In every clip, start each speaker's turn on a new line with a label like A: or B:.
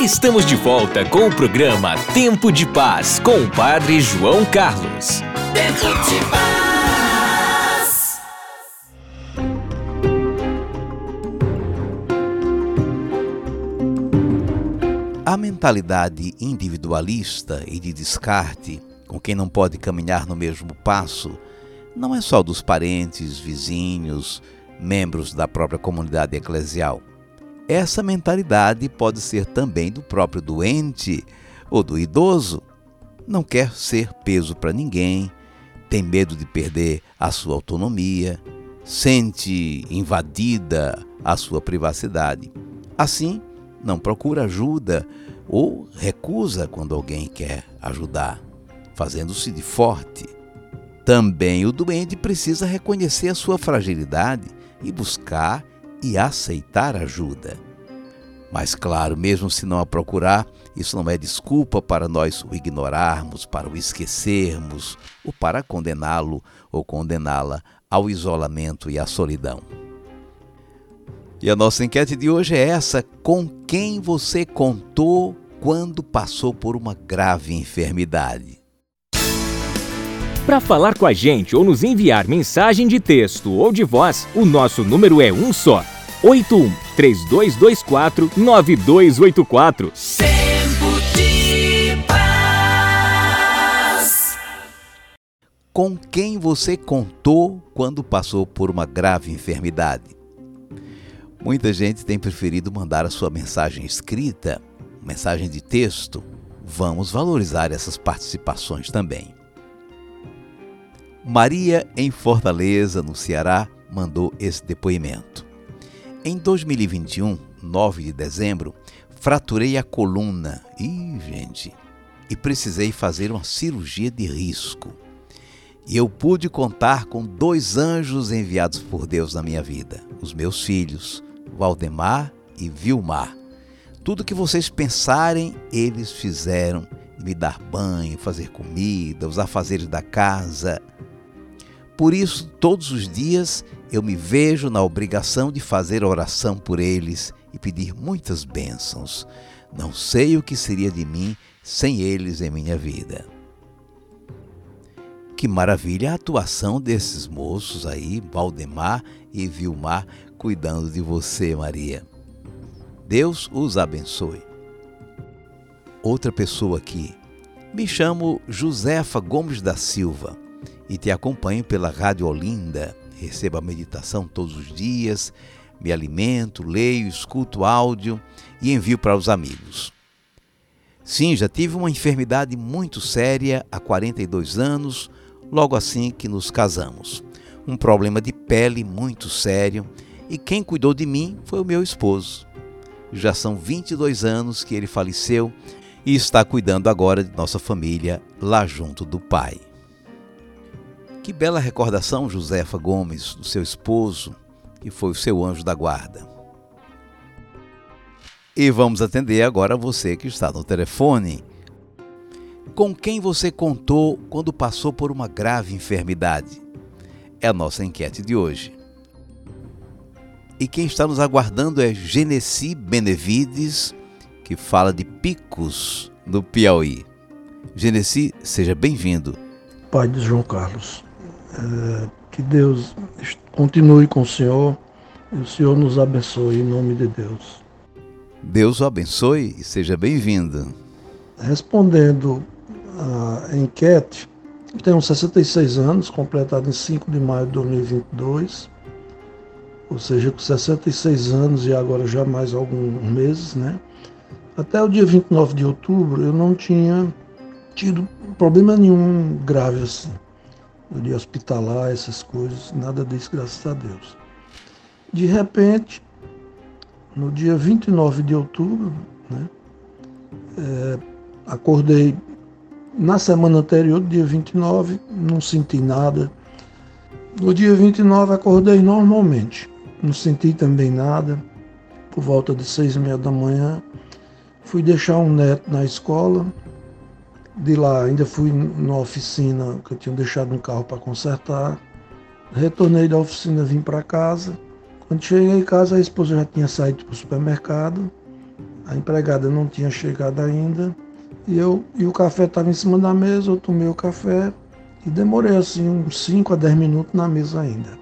A: Estamos de volta com o programa Tempo de Paz com o Padre João Carlos. Tempo de Paz.
B: A mentalidade individualista e de descarte, com quem não pode caminhar no mesmo passo, não é só dos parentes, vizinhos, membros da própria comunidade eclesial. Essa mentalidade pode ser também do próprio doente ou do idoso. Não quer ser peso para ninguém, tem medo de perder a sua autonomia, sente invadida a sua privacidade. Assim, não procura ajuda ou recusa quando alguém quer ajudar, fazendo-se de forte. Também o doente precisa reconhecer a sua fragilidade e buscar e aceitar ajuda. Mas, claro, mesmo se não a procurar, isso não é desculpa para nós o ignorarmos, para o esquecermos ou para condená-lo ou condená-la ao isolamento e à solidão. E a nossa enquete de hoje é essa: com quem você contou quando passou por uma grave enfermidade?
A: Para falar com a gente ou nos enviar mensagem de texto ou de voz, o nosso número é um só: 81 3224 9284. Tempo de
B: paz. Com quem você contou quando passou por uma grave enfermidade? Muita gente tem preferido mandar a sua mensagem escrita, mensagem de texto. Vamos valorizar essas participações também. Maria, em Fortaleza, no Ceará, mandou esse depoimento. Em 2021, 9 de dezembro, fraturei a coluna. Gente! E precisei fazer uma cirurgia de risco. E eu pude contar com dois anjos enviados por Deus na minha vida: os meus filhos, Valdemar e Vilmar. Tudo que vocês pensarem, eles fizeram: me dar banho, fazer comida, os afazeres da casa por isso, todos os dias eu me vejo na obrigação de fazer oração por eles e pedir muitas bênçãos. Não sei o que seria de mim sem eles em minha vida. Que maravilha a atuação desses moços aí, Valdemar e Vilmar, cuidando de você, Maria. Deus os abençoe. Outra pessoa aqui. Me chamo Josefa Gomes da Silva e te acompanho pela Rádio Olinda. Recebo a meditação todos os dias, me alimento, leio, escuto áudio e envio para os amigos. Sim, já tive uma enfermidade muito séria há 42 anos, logo assim que nos casamos. Um problema de pele muito sério e quem cuidou de mim foi o meu esposo. Já são 22 anos que ele faleceu e está cuidando agora de nossa família lá junto do pai. Que bela recordação, Josefa Gomes, do seu esposo, que foi o seu anjo da guarda. E vamos atender agora você que está no telefone. Com quem você contou quando passou por uma grave enfermidade? É a nossa enquete de hoje. E quem está nos aguardando é Genesi Benevides, que fala de picos no Piauí. Genesi, seja bem-vindo.
C: Pai de João Carlos, que Deus continue com o Senhor e o Senhor nos abençoe em nome de Deus.
B: Deus o abençoe e seja bem-vindo.
C: Respondendo à enquete, tenho 66 anos, completado em 5 de maio de 2022, ou seja, com 66 anos e agora já mais alguns meses, né? Até o dia 29 de outubro eu não tinha tido problema nenhum grave assim de hospitalar, essas coisas, nada disso, graças a Deus. De repente, no dia 29 de outubro, Né? É, acordei na semana anterior, dia 29, não senti nada. No dia 29 acordei normalmente, não senti também nada. Por volta de seis e meia da manhã, fui deixar um neto na escola. De lá ainda fui na oficina que eu tinha deixado um carro para consertar. Retornei da oficina, vim para casa. Quando cheguei em casa, a esposa já tinha saído para o supermercado. A empregada não tinha chegado ainda. E, eu, e o café estava em cima da mesa, eu tomei o café e demorei assim uns 5 a 10 minutos na mesa ainda.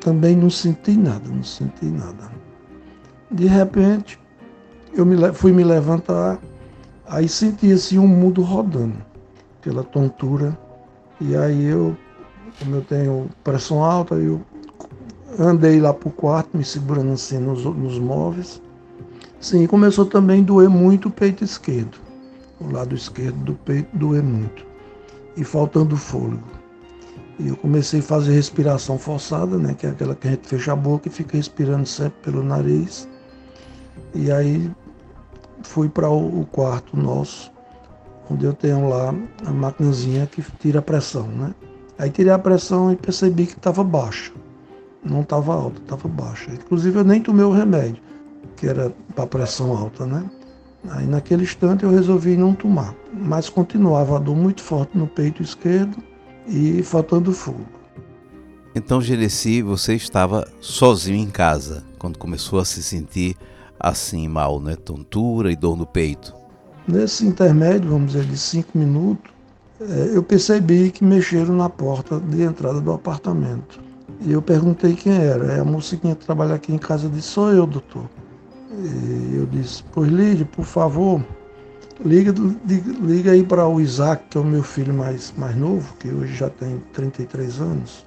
C: Também não senti nada, não senti nada. De repente, eu me, fui me levantar, aí senti assim um mundo rodando pela tontura. E aí eu, como eu tenho pressão alta, eu andei lá para o quarto, me segurando assim nos, nos móveis. Sim, começou também a doer muito o peito esquerdo o lado esquerdo do peito doer muito e faltando fôlego. E eu comecei a fazer respiração forçada, né, que é aquela que a gente fecha a boca e fica respirando sempre pelo nariz. E aí fui para o quarto nosso, onde eu tenho lá a maquinazinha que tira a pressão, né? Aí tirei a pressão e percebi que estava baixa. Não estava alta, estava baixa. Inclusive eu nem tomei o remédio, que era para pressão alta, né? Aí naquele instante eu resolvi não tomar, mas continuava a dor muito forte no peito esquerdo e faltando fogo.
B: Então, Genesi, você estava sozinho em casa quando começou a se sentir assim mal, né? Tontura e dor no peito.
C: Nesse intermédio, vamos dizer, de cinco minutos, é, eu percebi que mexeram na porta de entrada do apartamento. E eu perguntei quem era. É a mocinha que trabalha aqui em casa disse, sou eu, doutor. E eu disse, pois Lídia, por favor, liga, liga aí para o Isaac, que é o meu filho mais, mais novo, que hoje já tem 33 anos,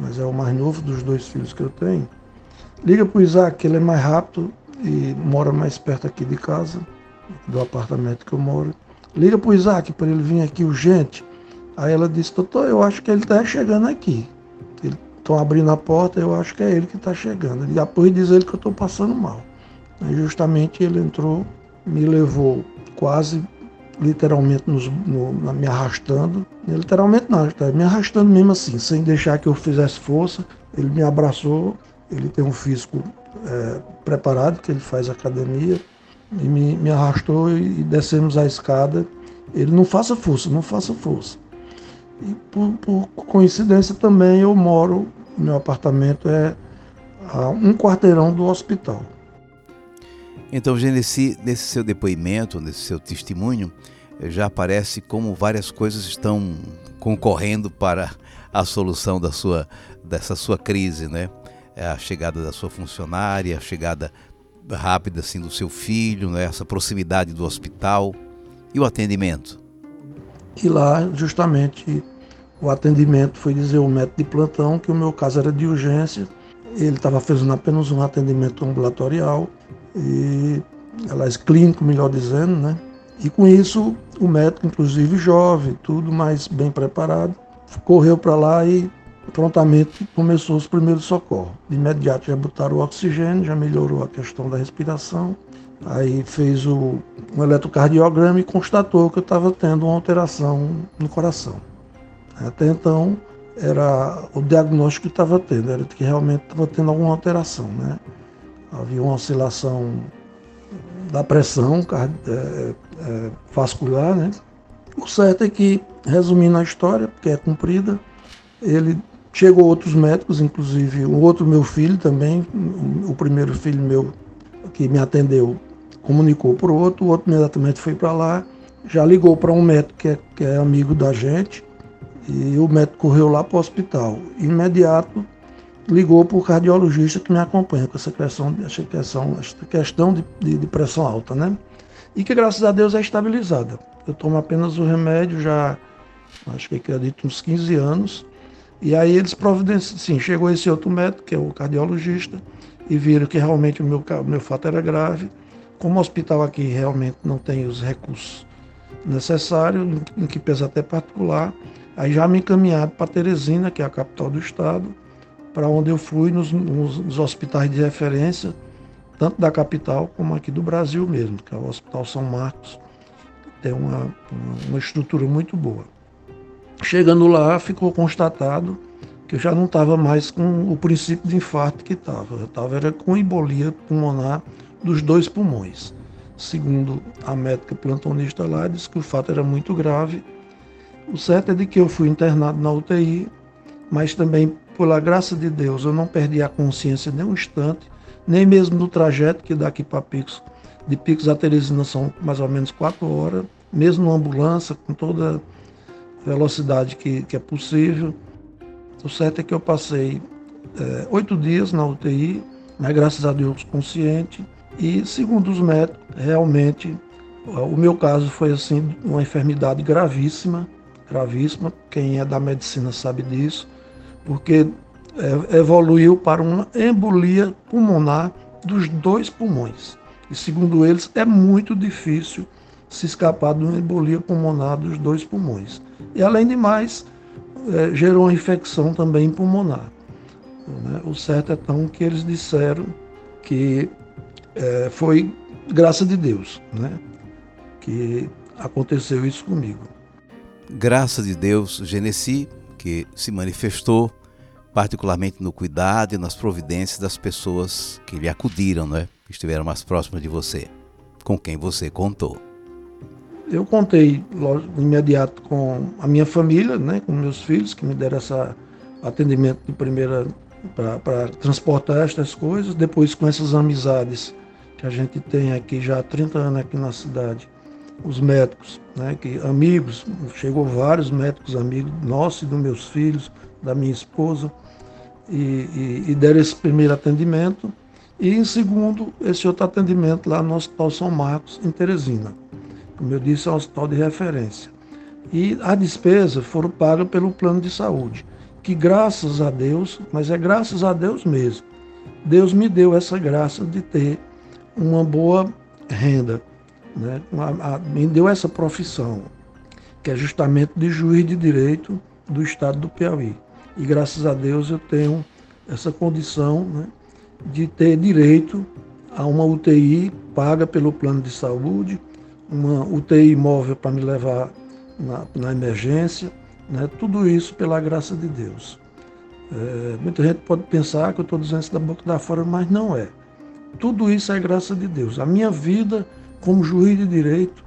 C: mas é o mais novo dos dois filhos que eu tenho. Liga para o Isaac, que ele é mais rápido e mora mais perto aqui de casa, do apartamento que eu moro. Liga para o Isaac para ele vir aqui urgente. Aí ela disse, doutor, eu acho que ele está chegando aqui. Estão abrindo a porta, eu acho que é ele que está chegando. E depois diz ele que eu estou passando mal. Aí justamente ele entrou, me levou quase literalmente nos, no, me arrastando, literalmente não, me arrastando mesmo assim, sem deixar que eu fizesse força. Ele me abraçou, ele tem um físico é, preparado, que ele faz academia, e me, me arrastou e, e descemos a escada. Ele não faça força, não faça força. E por, por coincidência também eu moro, meu apartamento é a um quarteirão do hospital.
B: Então, Genesi, nesse seu depoimento, nesse seu testemunho, já aparece como várias coisas estão concorrendo para a solução da sua, dessa sua crise, né? É a chegada da sua funcionária, a chegada rápida assim do seu filho, né? essa proximidade do hospital e o atendimento.
C: E lá, justamente, o atendimento foi dizer o médico de plantão que o meu caso era de urgência. Ele estava fazendo apenas um atendimento ambulatorial e aliás clínico, melhor dizendo, né? E com isso o médico, inclusive jovem, tudo mais bem preparado, correu para lá e prontamente começou os primeiros socorros. De imediato já botaram o oxigênio, já melhorou a questão da respiração. Aí fez o, um eletrocardiograma e constatou que eu estava tendo uma alteração no coração. Até então era o diagnóstico que estava tendo, era que realmente estava tendo alguma alteração, né? havia uma oscilação da pressão é, é, vascular, né? O certo é que, resumindo a história, porque é comprida, ele chegou outros médicos, inclusive o outro meu filho também, o primeiro filho meu que me atendeu comunicou para o outro, o outro imediatamente foi para lá, já ligou para um médico que é, que é amigo da gente, e o médico correu lá para o hospital. Imediato, ligou para o cardiologista que me acompanha com essa questão, essa questão, essa questão de, de, de, pressão alta, né? E que graças a Deus é estabilizada. Eu tomo apenas o remédio já, acho que acredito, uns 15 anos. E aí eles providenciam, sim, chegou esse outro médico, que é o cardiologista, e viram que realmente o meu, meu fato era grave. Como o hospital aqui realmente não tem os recursos necessários, em que pesa até particular, aí já me encaminharam para Teresina, que é a capital do estado, para onde eu fui nos, nos, nos, hospitais de referência tanto da capital como aqui do Brasil mesmo, que é o Hospital São Marcos, tem uma, uma estrutura muito boa. Chegando lá, ficou constatado que eu já não estava mais com o princípio de infarto que estava. Eu estava com embolia pulmonar dos dois pulmões. Segundo a médica plantonista lá, disse que o fato era muito grave. O certo é de que eu fui internado na UTI, mas também, pela graça de Deus, eu não perdi a consciência nem um instante, nem mesmo no trajeto que daqui para Picos, de Picos a Teresina são mais ou menos quatro horas, mesmo na ambulância, com toda velocidade que, que é possível. O certo é que eu passei é, oito dias na UTI, mas graças a Deus consciente. E segundo os médicos, realmente o meu caso foi assim uma enfermidade gravíssima, gravíssima. Quem é da medicina sabe disso, porque é, evoluiu para uma embolia pulmonar dos dois pulmões. E segundo eles, é muito difícil se escapar de uma embolia pulmonar dos dois pulmões. E além de mais, é, gerou uma infecção também pulmonar. Né? O certo é tão que eles disseram que é, foi graça de Deus né? que aconteceu isso comigo.
B: Graça de Deus, Genesi, que se manifestou particularmente no cuidado e nas providências das pessoas que lhe acudiram, né? que estiveram mais próximas de você, com quem você contou.
C: Eu contei logo, imediato com a minha família, né, com meus filhos, que me deram esse atendimento de primeira para transportar estas coisas. Depois, com essas amizades que a gente tem aqui já há 30 anos aqui na cidade, os médicos, né, que amigos, chegou vários médicos amigos nossos e dos meus filhos, da minha esposa, e, e, e deram esse primeiro atendimento. E em segundo, esse outro atendimento lá no Hospital São Marcos, em Teresina como eu disse, é um hospital de referência. E as despesas foram pagas pelo plano de saúde, que graças a Deus, mas é graças a Deus mesmo, Deus me deu essa graça de ter uma boa renda, né? me deu essa profissão, que é justamente de juiz de direito do estado do Piauí. E graças a Deus eu tenho essa condição né, de ter direito a uma UTI paga pelo plano de saúde, uma UTI móvel para me levar na, na emergência, né? tudo isso pela graça de Deus. É, muita gente pode pensar que eu estou dizendo isso da boca da fora, mas não é. Tudo isso é graça de Deus. A minha vida como juiz de direito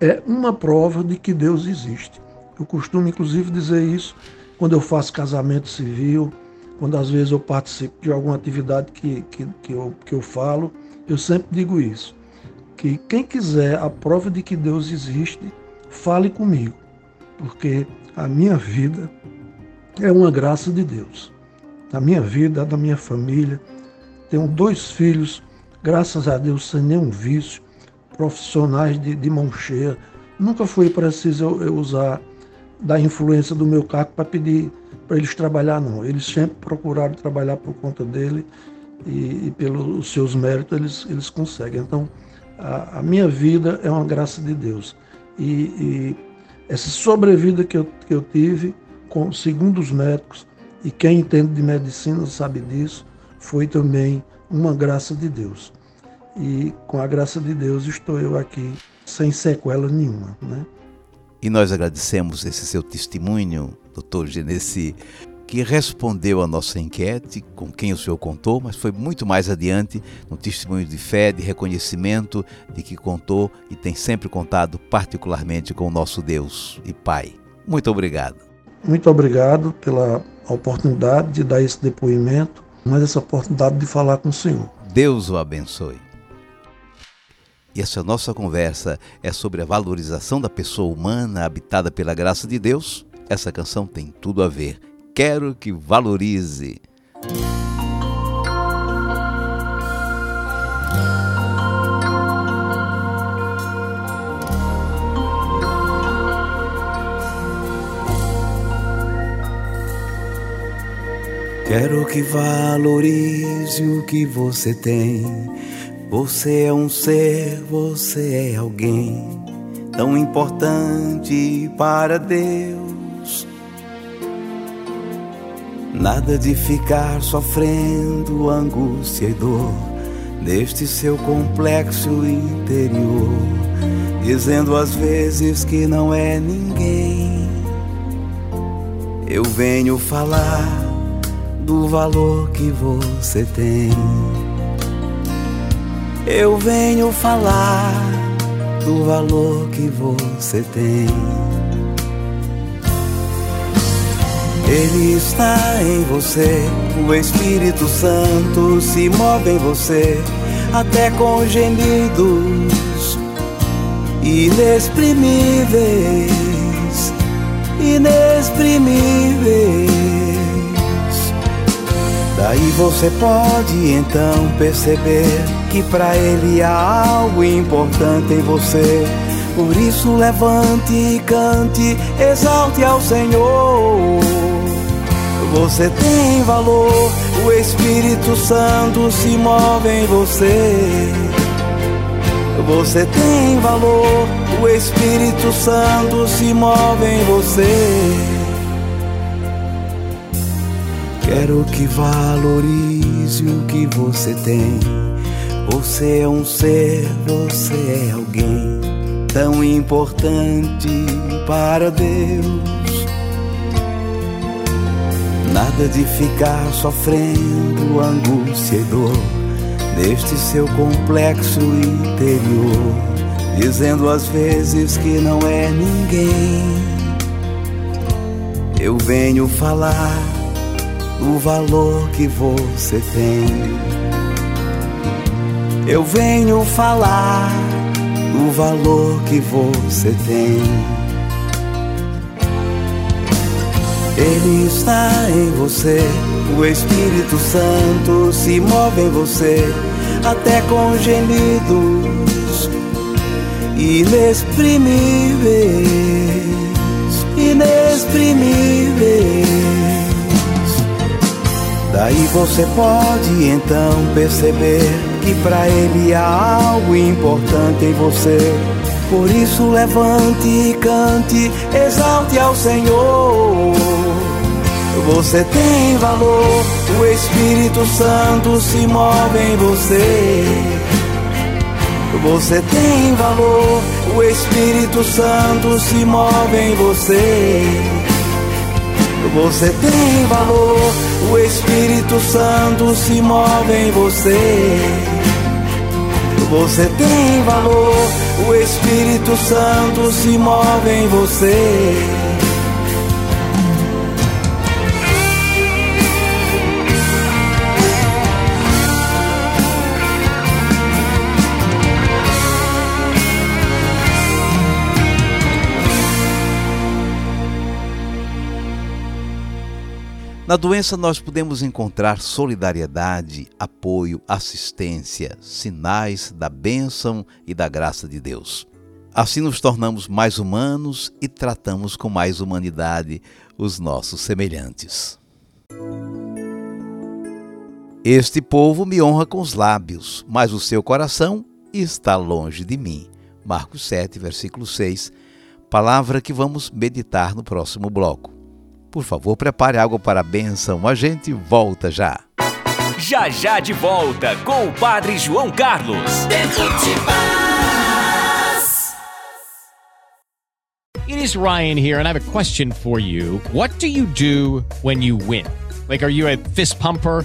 C: é uma prova de que Deus existe. Eu costumo, inclusive, dizer isso quando eu faço casamento civil, quando às vezes eu participo de alguma atividade que, que, que, eu, que eu falo, eu sempre digo isso que quem quiser a prova de que Deus existe, fale comigo, porque a minha vida é uma graça de Deus. A minha vida, da minha família, tenho dois filhos, graças a Deus, sem nenhum vício, profissionais de, de mão cheia. Nunca foi preciso eu, eu usar da influência do meu cargo para pedir para eles trabalhar, não. Eles sempre procuraram trabalhar por conta dele e, e pelos seus méritos eles, eles conseguem. Então, a, a minha vida é uma graça de Deus. E, e essa sobrevida que eu, que eu tive, com, segundo os médicos, e quem entende de medicina sabe disso, foi também uma graça de Deus. E com a graça de Deus estou eu aqui sem sequela nenhuma. Né?
B: E nós agradecemos esse seu testemunho, doutor Genesi, que respondeu a nossa enquete, com quem o senhor contou, mas foi muito mais adiante, no testemunho de fé, de reconhecimento de que contou e tem sempre contado particularmente com o nosso Deus e Pai. Muito obrigado.
C: Muito obrigado pela oportunidade de dar esse depoimento, mas essa oportunidade de falar com o senhor.
B: Deus o abençoe. E essa nossa conversa é sobre a valorização da pessoa humana habitada pela graça de Deus. Essa canção tem tudo a ver quero que valorize.
D: Quero que valorize o que você tem. Você é um ser, você é alguém tão importante para Deus Nada de ficar sofrendo angústia e dor,
B: neste seu complexo interior, dizendo às vezes que não é ninguém. Eu venho falar do valor que você tem. Eu venho falar do valor que você tem. Ele está em você, o Espírito Santo se move em você, até com gemidos inexprimíveis, inexprimíveis. Daí você pode então perceber que para Ele há algo importante em você. Por isso levante e cante, exalte ao Senhor. Você tem valor, o Espírito Santo se move em você. Você tem valor, o Espírito Santo se move em você. Quero que valorize o que você tem. Você é um ser, você é alguém tão importante para Deus. Nada de ficar sofrendo angústia e dor neste seu complexo interior, dizendo às vezes que não é ninguém. Eu venho falar do valor que você tem. Eu venho falar do valor que você tem. Ele está em você, o Espírito Santo se move em você, até com gemidos inexprimíveis, inexprimíveis. Daí você pode então perceber que para Ele há algo importante em você. Por isso levante e cante, exalte ao Senhor. Você tem valor, o Espírito Santo se move em você. Você tem valor, o Espírito Santo se move em você. Você tem valor, o Espírito Santo se move em você. Você tem valor, o Espírito Santo se move em você.
E: Na doença, nós podemos encontrar solidariedade, apoio, assistência, sinais da bênção e da graça de Deus. Assim nos tornamos mais humanos e tratamos com mais humanidade os nossos semelhantes. Este povo me honra com os lábios, mas o seu coração está longe de mim. Marcos 7, versículo 6, palavra que vamos meditar no próximo bloco. Por favor, prepare algo para a bênção. A gente volta já.
A: Já já de volta com o Padre João Carlos.
F: It is Ryan here, and I have a question for you. What do you do when you win? Like, are you a fist pumper?